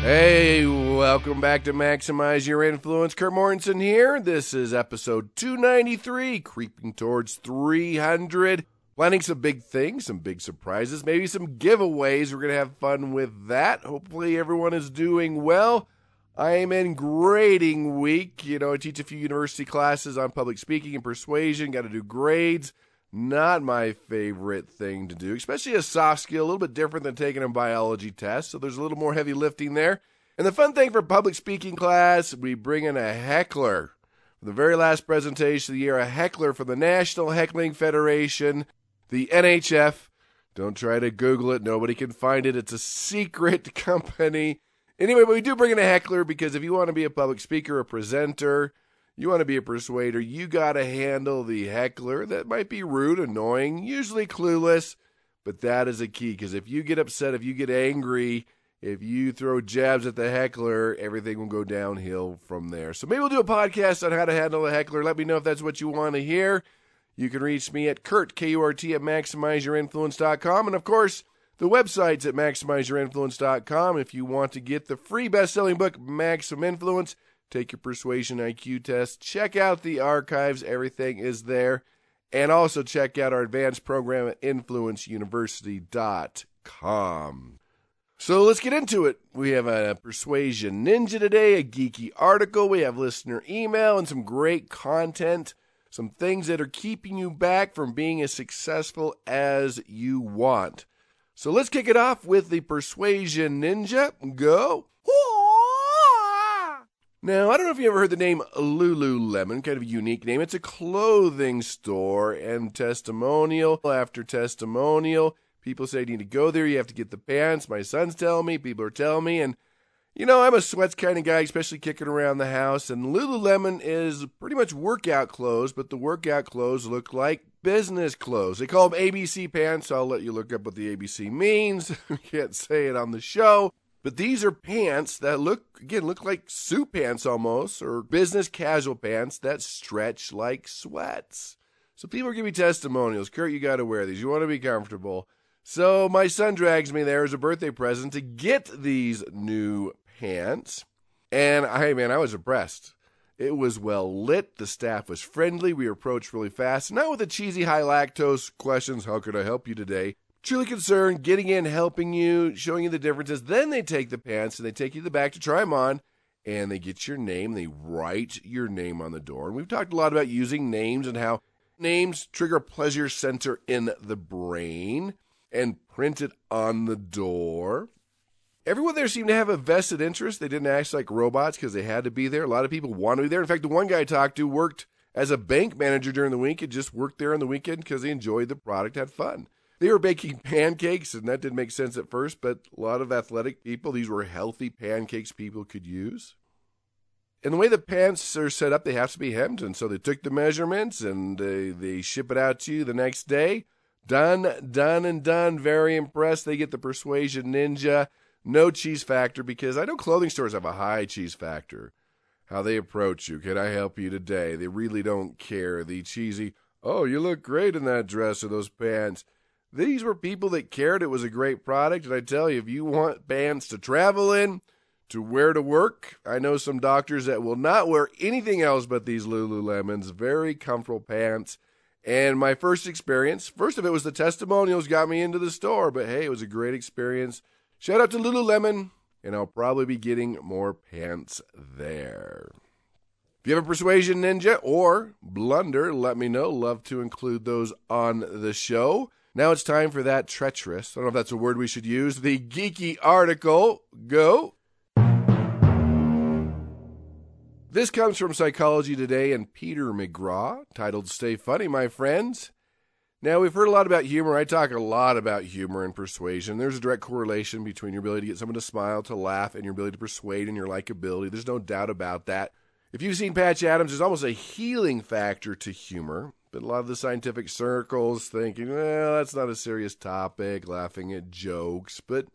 Hey, welcome back to Maximize Your Influence. Kurt Mortensen here. This is episode 293, creeping towards 300. Planning some big things, some big surprises, maybe some giveaways. We're going to have fun with that. Hopefully, everyone is doing well. I am in grading week. You know, I teach a few university classes on public speaking and persuasion, got to do grades. Not my favorite thing to do, especially a soft skill, a little bit different than taking a biology test. So there's a little more heavy lifting there. And the fun thing for public speaking class, we bring in a heckler. For the very last presentation of the year, a heckler from the National Heckling Federation, the NHF. Don't try to Google it, nobody can find it. It's a secret company. Anyway, but we do bring in a heckler because if you want to be a public speaker, a presenter, you want to be a persuader, you got to handle the heckler that might be rude, annoying, usually clueless, but that is a key because if you get upset, if you get angry, if you throw jabs at the heckler, everything will go downhill from there. So maybe we'll do a podcast on how to handle a heckler. Let me know if that's what you want to hear. You can reach me at Kurt, K-U-R-T, at MaximizeYourInfluence.com. And of course, the website's at MaximizeYourInfluence.com. If you want to get the free best-selling book, Maximum Influence, take your persuasion IQ test, check out the archives. Everything is there. And also check out our advanced program at influenceuniversity.com. So let's get into it. We have a persuasion ninja today, a geeky article, we have listener email, and some great content. Some things that are keeping you back from being as successful as you want. So let's kick it off with the persuasion ninja. Go. Now, I don't know if you ever heard the name Lululemon, kind of a unique name. It's a clothing store and testimonial after testimonial. People say you need to go there, you have to get the pants. My son's telling me, people are telling me, and you know, I'm a sweats kind of guy, especially kicking around the house. And Lululemon is pretty much workout clothes, but the workout clothes look like business clothes. They call them ABC pants. I'll let you look up what the ABC means. Can't say it on the show. But these are pants that look, again, look like suit pants almost, or business casual pants that stretch like sweats. So people giving me testimonials. Kurt, you got to wear these. You want to be comfortable. So my son drags me there as a birthday present to get these new pants. And hey, man, I was impressed. It was well lit. The staff was friendly. We approached really fast, not with the cheesy high lactose questions. How could I help you today? Truly concerned, getting in, helping you, showing you the differences. Then they take the pants and they take you to the back to try them on, and they get your name. They write your name on the door. And we've talked a lot about using names and how names trigger a pleasure center in the brain and print it on the door. Everyone there seemed to have a vested interest. They didn't act like robots because they had to be there. A lot of people want to be there. In fact, the one guy I talked to worked as a bank manager during the week and just worked there on the weekend because he enjoyed the product, had fun. They were baking pancakes, and that didn't make sense at first, but a lot of athletic people, these were healthy pancakes people could use. And the way the pants are set up, they have to be hemmed. And so they took the measurements and they, they ship it out to you the next day. Done, done, and done. Very impressed. They get the Persuasion Ninja. No cheese factor because I know clothing stores have a high cheese factor. How they approach you. Can I help you today? They really don't care. The cheesy, oh, you look great in that dress or those pants. These were people that cared it was a great product. And I tell you, if you want pants to travel in, to wear to work, I know some doctors that will not wear anything else but these Lululemons. Very comfortable pants. And my first experience, first of it was the testimonials got me into the store, but hey, it was a great experience. Shout out to Lululemon, and I'll probably be getting more pants there. If you have a persuasion ninja or blunder, let me know. Love to include those on the show. Now it's time for that treacherous, I don't know if that's a word we should use, the geeky article. Go. This comes from Psychology Today and Peter McGraw, titled Stay Funny, My Friends. Now, we've heard a lot about humor. I talk a lot about humor and persuasion. There's a direct correlation between your ability to get someone to smile, to laugh, and your ability to persuade and your likability. There's no doubt about that. If you've seen Patch Adams, there's almost a healing factor to humor. But a lot of the scientific circles thinking, well, that's not a serious topic, laughing at jokes. But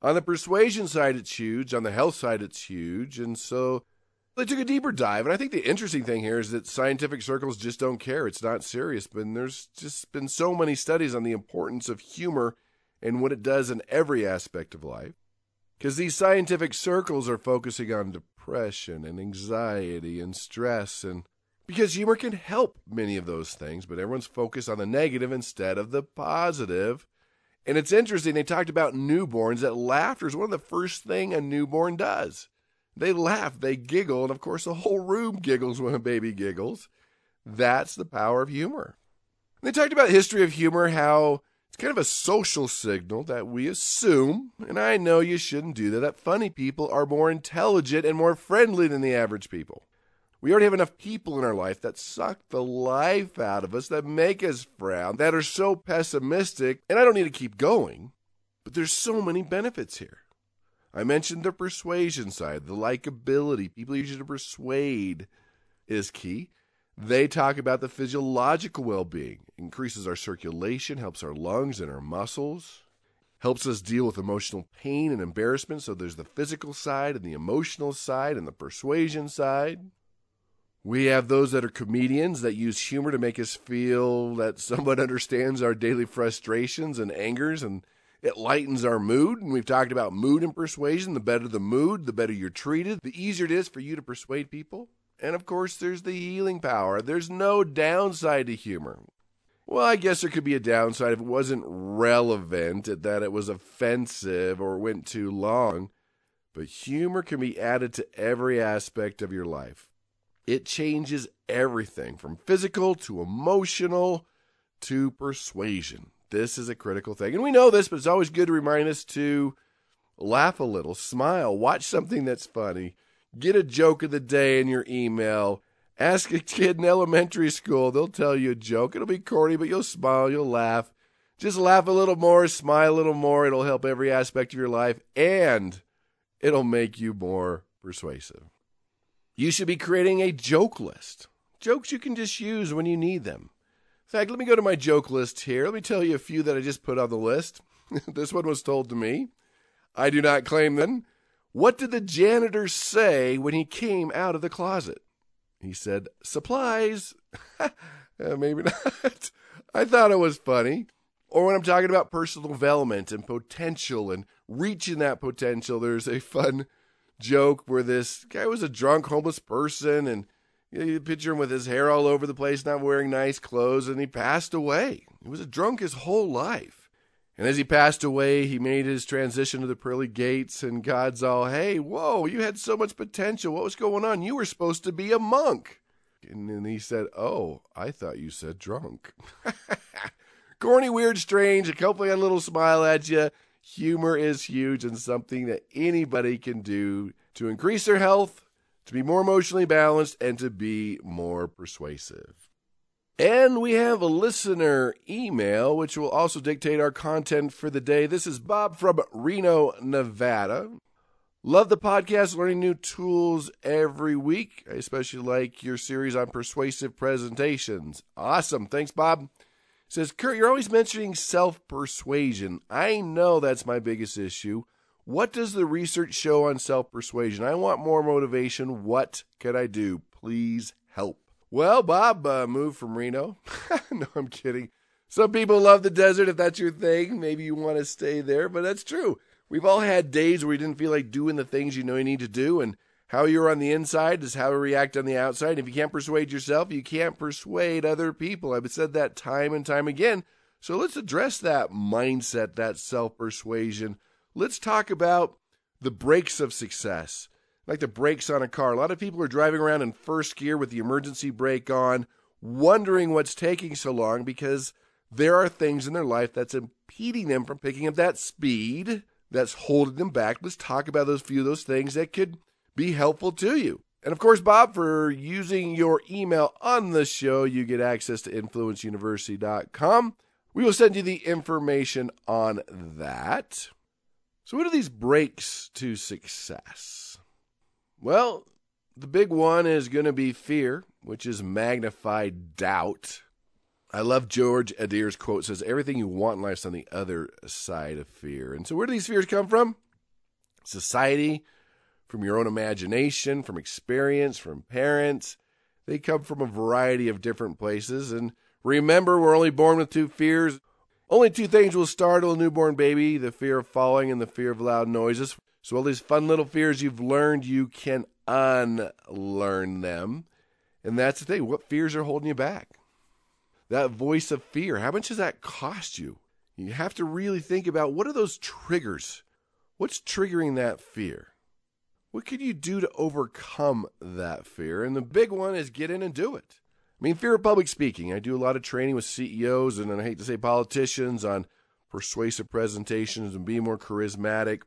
on the persuasion side, it's huge. On the health side, it's huge. And so they took a deeper dive. And I think the interesting thing here is that scientific circles just don't care. It's not serious. But there's just been so many studies on the importance of humor and what it does in every aspect of life. Because these scientific circles are focusing on depression and anxiety and stress and because humor can help many of those things, but everyone's focused on the negative instead of the positive. And it's interesting, they talked about newborns, that laughter is one of the first thing a newborn does. They laugh, they giggle, and of course the whole room giggles when a baby giggles. That's the power of humor. And they talked about history of humor, how it's kind of a social signal that we assume, and I know you shouldn't do that, that funny people are more intelligent and more friendly than the average people. We already have enough people in our life that suck the life out of us, that make us frown, that are so pessimistic, and I don't need to keep going, but there's so many benefits here. I mentioned the persuasion side, the likability, people use you to persuade is key. They talk about the physiological well being, increases our circulation, helps our lungs and our muscles, helps us deal with emotional pain and embarrassment. So there's the physical side and the emotional side and the persuasion side. We have those that are comedians that use humor to make us feel that someone understands our daily frustrations and angers and it lightens our mood. And we've talked about mood and persuasion. The better the mood, the better you're treated, the easier it is for you to persuade people. And of course, there's the healing power. There's no downside to humor. Well, I guess there could be a downside if it wasn't relevant, that it was offensive or went too long. But humor can be added to every aspect of your life. It changes everything from physical to emotional to persuasion. This is a critical thing. And we know this, but it's always good to remind us to laugh a little, smile, watch something that's funny, get a joke of the day in your email. Ask a kid in elementary school, they'll tell you a joke. It'll be corny, but you'll smile, you'll laugh. Just laugh a little more, smile a little more. It'll help every aspect of your life, and it'll make you more persuasive. You should be creating a joke list. Jokes you can just use when you need them. In fact, let me go to my joke list here. Let me tell you a few that I just put on the list. this one was told to me. I do not claim them. What did the janitor say when he came out of the closet? He said, Supplies. uh, maybe not. I thought it was funny. Or when I'm talking about personal development and potential and reaching that potential, there's a fun joke where this guy was a drunk homeless person and you, know, you picture him with his hair all over the place, not wearing nice clothes, and he passed away. He was a drunk his whole life. And as he passed away, he made his transition to the pearly gates, and God's all, hey, whoa, you had so much potential. What was going on? You were supposed to be a monk. And then he said, oh, I thought you said drunk. Corny, weird, strange. Hopefully, a little smile at you humor is huge and something that anybody can do to increase their health, to be more emotionally balanced, and to be more persuasive. And we have a listener email, which will also dictate our content for the day. This is Bob from Reno, Nevada. Love the podcast, learning new tools every week. I especially like your series on persuasive presentations. Awesome. Thanks, Bob says, Kurt, you're always mentioning self persuasion. I know that's my biggest issue. What does the research show on self persuasion? I want more motivation. What could I do? Please help. Well, Bob uh, moved from Reno. no, I'm kidding. Some people love the desert. If that's your thing, maybe you want to stay there, but that's true. We've all had days where we didn't feel like doing the things you know you need to do, and how you're on the inside is how you react on the outside. If you can't persuade yourself, you can't persuade other people. I've said that time and time again. So let's address that mindset, that self persuasion. Let's talk about the brakes of success, like the brakes on a car. A lot of people are driving around in first gear with the emergency brake on, wondering what's taking so long because there are things in their life that's impeding them from picking up that speed that's holding them back. Let's talk about those few of those things that could be helpful to you. And of course, Bob, for using your email on the show, you get access to influenceuniversity.com. We will send you the information on that. So, what are these brakes to success? Well, the big one is going to be fear, which is magnified doubt. I love George Addair's quote says everything you want in life is on the other side of fear. And so where do these fears come from? Society, from your own imagination, from experience, from parents. They come from a variety of different places. And remember, we're only born with two fears. Only two things will startle a newborn baby the fear of falling and the fear of loud noises. So, all these fun little fears you've learned, you can unlearn them. And that's the thing. What fears are holding you back? That voice of fear, how much does that cost you? You have to really think about what are those triggers? What's triggering that fear? What could you do to overcome that fear? And the big one is get in and do it. I mean, fear of public speaking. I do a lot of training with CEOs and I hate to say politicians on persuasive presentations and be more charismatic.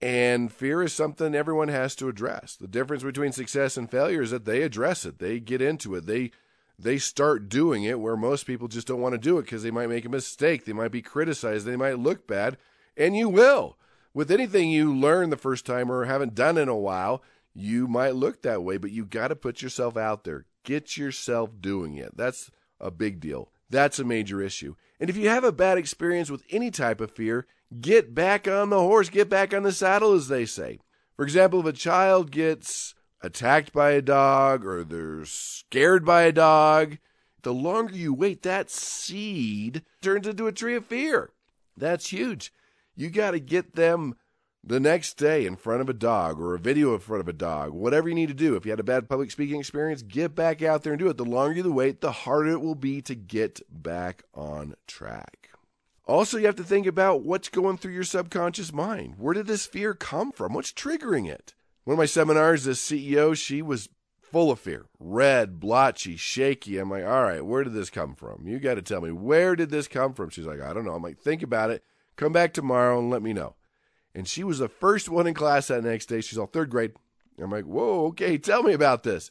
And fear is something everyone has to address. The difference between success and failure is that they address it. They get into it. They they start doing it where most people just don't want to do it because they might make a mistake. They might be criticized. They might look bad. And you will. With anything you learn the first time or haven't done in a while, you might look that way, but you got to put yourself out there. Get yourself doing it. That's a big deal. That's a major issue. And if you have a bad experience with any type of fear, get back on the horse, get back on the saddle, as they say. For example, if a child gets attacked by a dog or they're scared by a dog, the longer you wait, that seed turns into a tree of fear. That's huge. You got to get them the next day in front of a dog or a video in front of a dog, whatever you need to do. If you had a bad public speaking experience, get back out there and do it. The longer you wait, the harder it will be to get back on track. Also, you have to think about what's going through your subconscious mind. Where did this fear come from? What's triggering it? One of my seminars, the CEO, she was full of fear, red, blotchy, shaky. I'm like, all right, where did this come from? You got to tell me, where did this come from? She's like, I don't know. I'm like, think about it. Come back tomorrow and let me know. And she was the first one in class that next day. She's all third grade. I'm like, whoa, okay, tell me about this.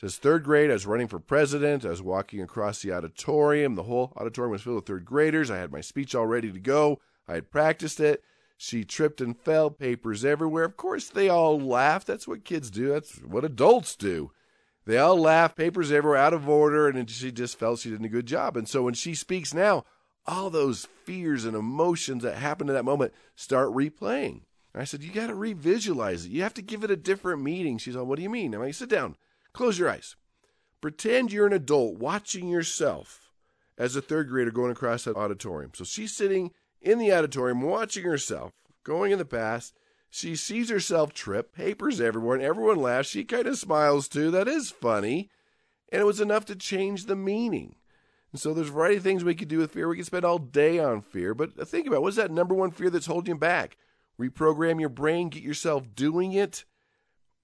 Says, third grade, I was running for president. I was walking across the auditorium. The whole auditorium was filled with third graders. I had my speech all ready to go. I had practiced it. She tripped and fell, papers everywhere. Of course, they all laughed. That's what kids do. That's what adults do. They all laugh, papers everywhere, out of order, and she just felt she did a good job. And so when she speaks now, all those fears and emotions that happened in that moment start replaying. I said, You got to revisualize it. You have to give it a different meaning. She's like, What do you mean? I'm like, Sit down, close your eyes. Pretend you're an adult watching yourself as a third grader going across that auditorium. So she's sitting in the auditorium watching herself, going in the past. She sees herself trip, papers everywhere, and everyone laughs. She kind of smiles too. That is funny. And it was enough to change the meaning. And so there's a variety of things we could do with fear. We could spend all day on fear, but think about it. what's that number one fear that's holding you back? Reprogram your brain, get yourself doing it.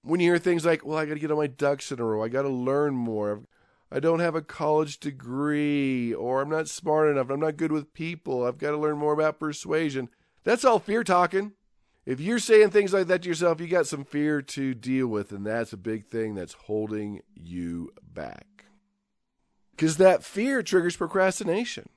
When you hear things like, well, I got to get all my ducks in a row, I got to learn more, I don't have a college degree, or I'm not smart enough, I'm not good with people, I've got to learn more about persuasion. That's all fear talking. If you're saying things like that to yourself, you got some fear to deal with, and that's a big thing that's holding you back. Because that fear triggers procrastination.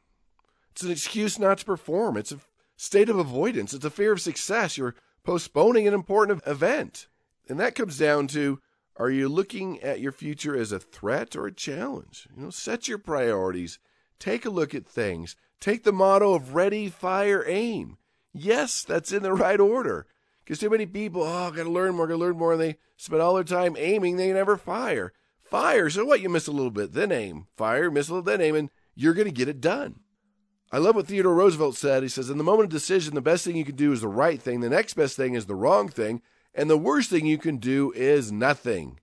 It's an excuse not to perform. It's a state of avoidance. It's a fear of success. You're postponing an important event. And that comes down to are you looking at your future as a threat or a challenge? You know, set your priorities. Take a look at things. Take the motto of ready, fire, aim. Yes, that's in the right order. Because too many people, oh, I got to learn more, got to learn more, and they spend all their time aiming, they never fire. Fire. So what? You miss a little bit, then aim. Fire, miss a little, then aim, and you're going to get it done. I love what Theodore Roosevelt said. He says, In the moment of decision, the best thing you can do is the right thing. The next best thing is the wrong thing. And the worst thing you can do is nothing.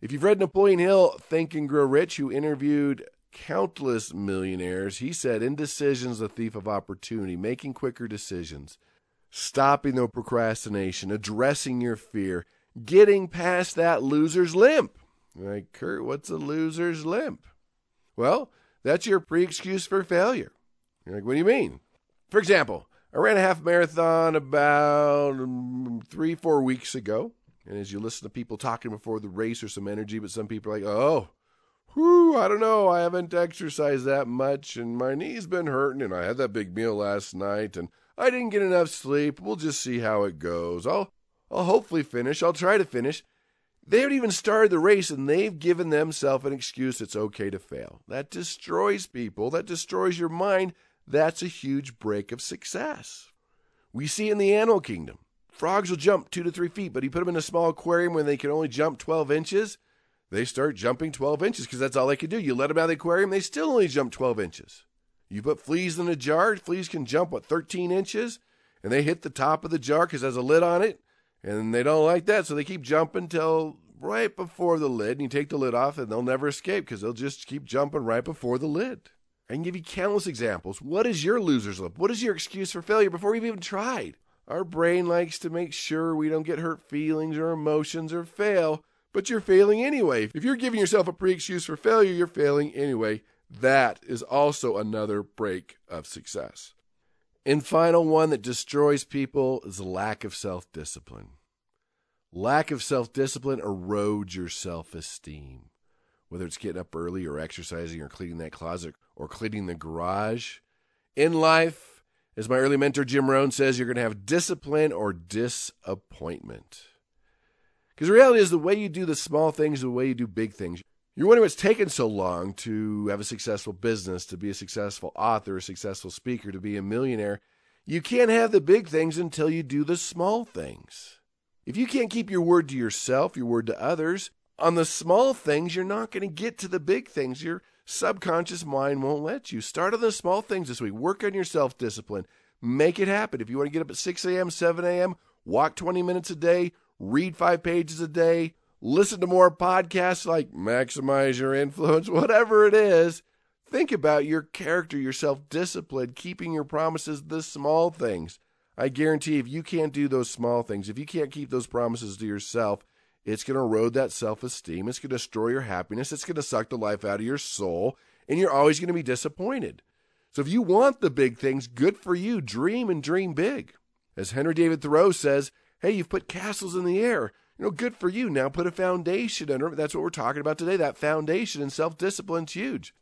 If you've read Napoleon Hill, Think and Grow Rich, who interviewed countless millionaires, he said, Indecision is the thief of opportunity, making quicker decisions, stopping the procrastination, addressing your fear, getting past that loser's limp. Like, Kurt, what's a loser's limp? Well, that's your pre excuse for failure. You're like, what do you mean? For example, I ran a half marathon about three, four weeks ago. And as you listen to people talking before the race, there's some energy, but some people are like, oh, whew, I don't know. I haven't exercised that much, and my knee's been hurting, and I had that big meal last night, and I didn't get enough sleep. We'll just see how it goes. I'll, I'll hopefully finish. I'll try to finish. They haven't even started the race, and they've given themselves an excuse it's okay to fail. That destroys people. That destroys your mind. That's a huge brake of success. We see in the animal kingdom. Frogs will jump two to three feet, but you put them in a small aquarium when they can only jump 12 inches, they start jumping 12 inches because that's all they can do. You let them out of the aquarium, they still only jump 12 inches. You put fleas in a jar, fleas can jump, what, 13 inches? And they hit the top of the jar because it has a lid on it, and they don't like that, so they keep jumping till right before the lid, and you take the lid off, and they'll never escape because they'll just keep jumping right before the lid. I can give you countless examples. What is your loser's limp? What is your excuse for failure before we've even tried? Our brain likes to make sure we don't get hurt feelings or emotions or fail, but you're failing anyway. If you're giving yourself a pre excuse for failure, you're failing anyway. That is also another brake of success. And final one that destroys people is lack of self discipline. Lack of self discipline erodes your self esteem. Whether it's getting up early or exercising or cleaning that closet or cleaning the garage. In life, as my early mentor Jim Rohn says, you're going to have discipline or disappointment. Because the reality is, the way you do the small things, the way you do big things. You're wondering what's taken so long to have a successful business, to be a successful author, a successful speaker, to be a millionaire. You can't have the big things until you do the small things. If you can't keep your word to yourself, your word to others, on the small things, you're not going to get to the big things. You're subconscious mind won't let you. Start on the small things this week. Work on your self discipline. Make it happen. If you want to get up at 6 a.m., 7 a.m., walk 20 minutes a day, read five pages a day, listen to more podcasts like Maximize Your Influence, whatever it is. Think about your character, your self discipline, keeping your promises, the small things. I guarantee if you can't do those small things, if you can't keep those promises to yourself, it's going to erode that self esteem. It's going to destroy your happiness. It's going to suck the life out of your soul. And you're always going to be disappointed. So if you want the big things, good for you. Dream and dream big. As Henry David Thoreau says, hey, you've put castles in the air. You know, good for you. Now put a foundation under it. That's what we're talking about today. That foundation and self discipline's huge.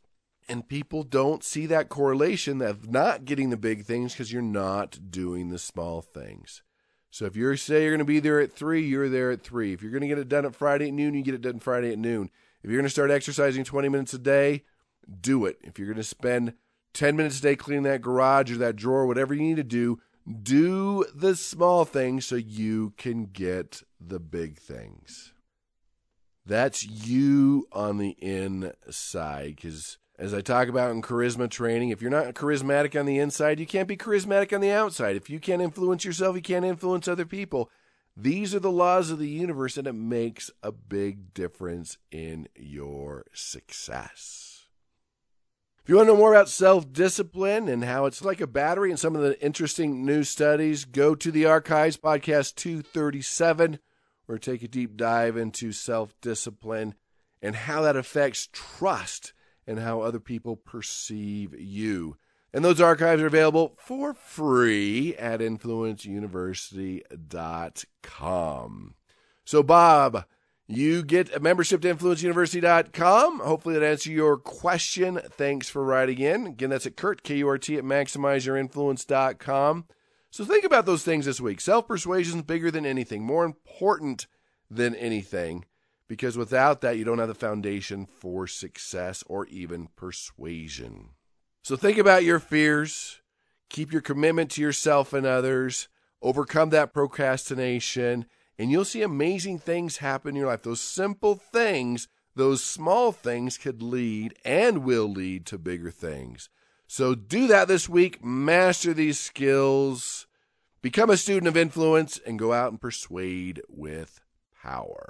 And people don't see that correlation of not getting the big things because you're not doing the small things. So if you say you're going to be there at 3, you're there at 3. If you're going to get it done at Friday at noon, you get it done Friday at noon. If you're going to start exercising 20 minutes a day, do it. If you're going to spend 10 minutes a day cleaning that garage or that drawer, whatever you need to do, do the small things so you can get the big things. That's you on the inside because as I talk about in charisma training, if you're not charismatic on the inside, you can't be charismatic on the outside. If you can't influence yourself, you can't influence other people. These are the laws of the universe, and it makes a big difference in your success. If you want to know more about self discipline and how it's like a battery and some of the interesting new studies, go to the archives, podcast 237, or take a deep dive into self discipline and how that affects trust and how other people perceive you. And those archives are available for free at influenceuniversity.com. So, Bob, you get a membership to influenceuniversity.com. Hopefully that answers your question. Thanks for writing in. Again, that's at Kurt, K-U-R-T, at maximizeyourinfluence.com. So think about those things this week. Self-persuasion is bigger than anything, more important than anything because without that, you don't have the foundation for success or even persuasion. So think about your fears, keep your commitment to yourself and others, overcome that procrastination, and you'll see amazing things happen in your life. Those simple things, those small things could lead and will lead to bigger things. So do that this week, master these skills, become a student of influence, and go out and persuade with power.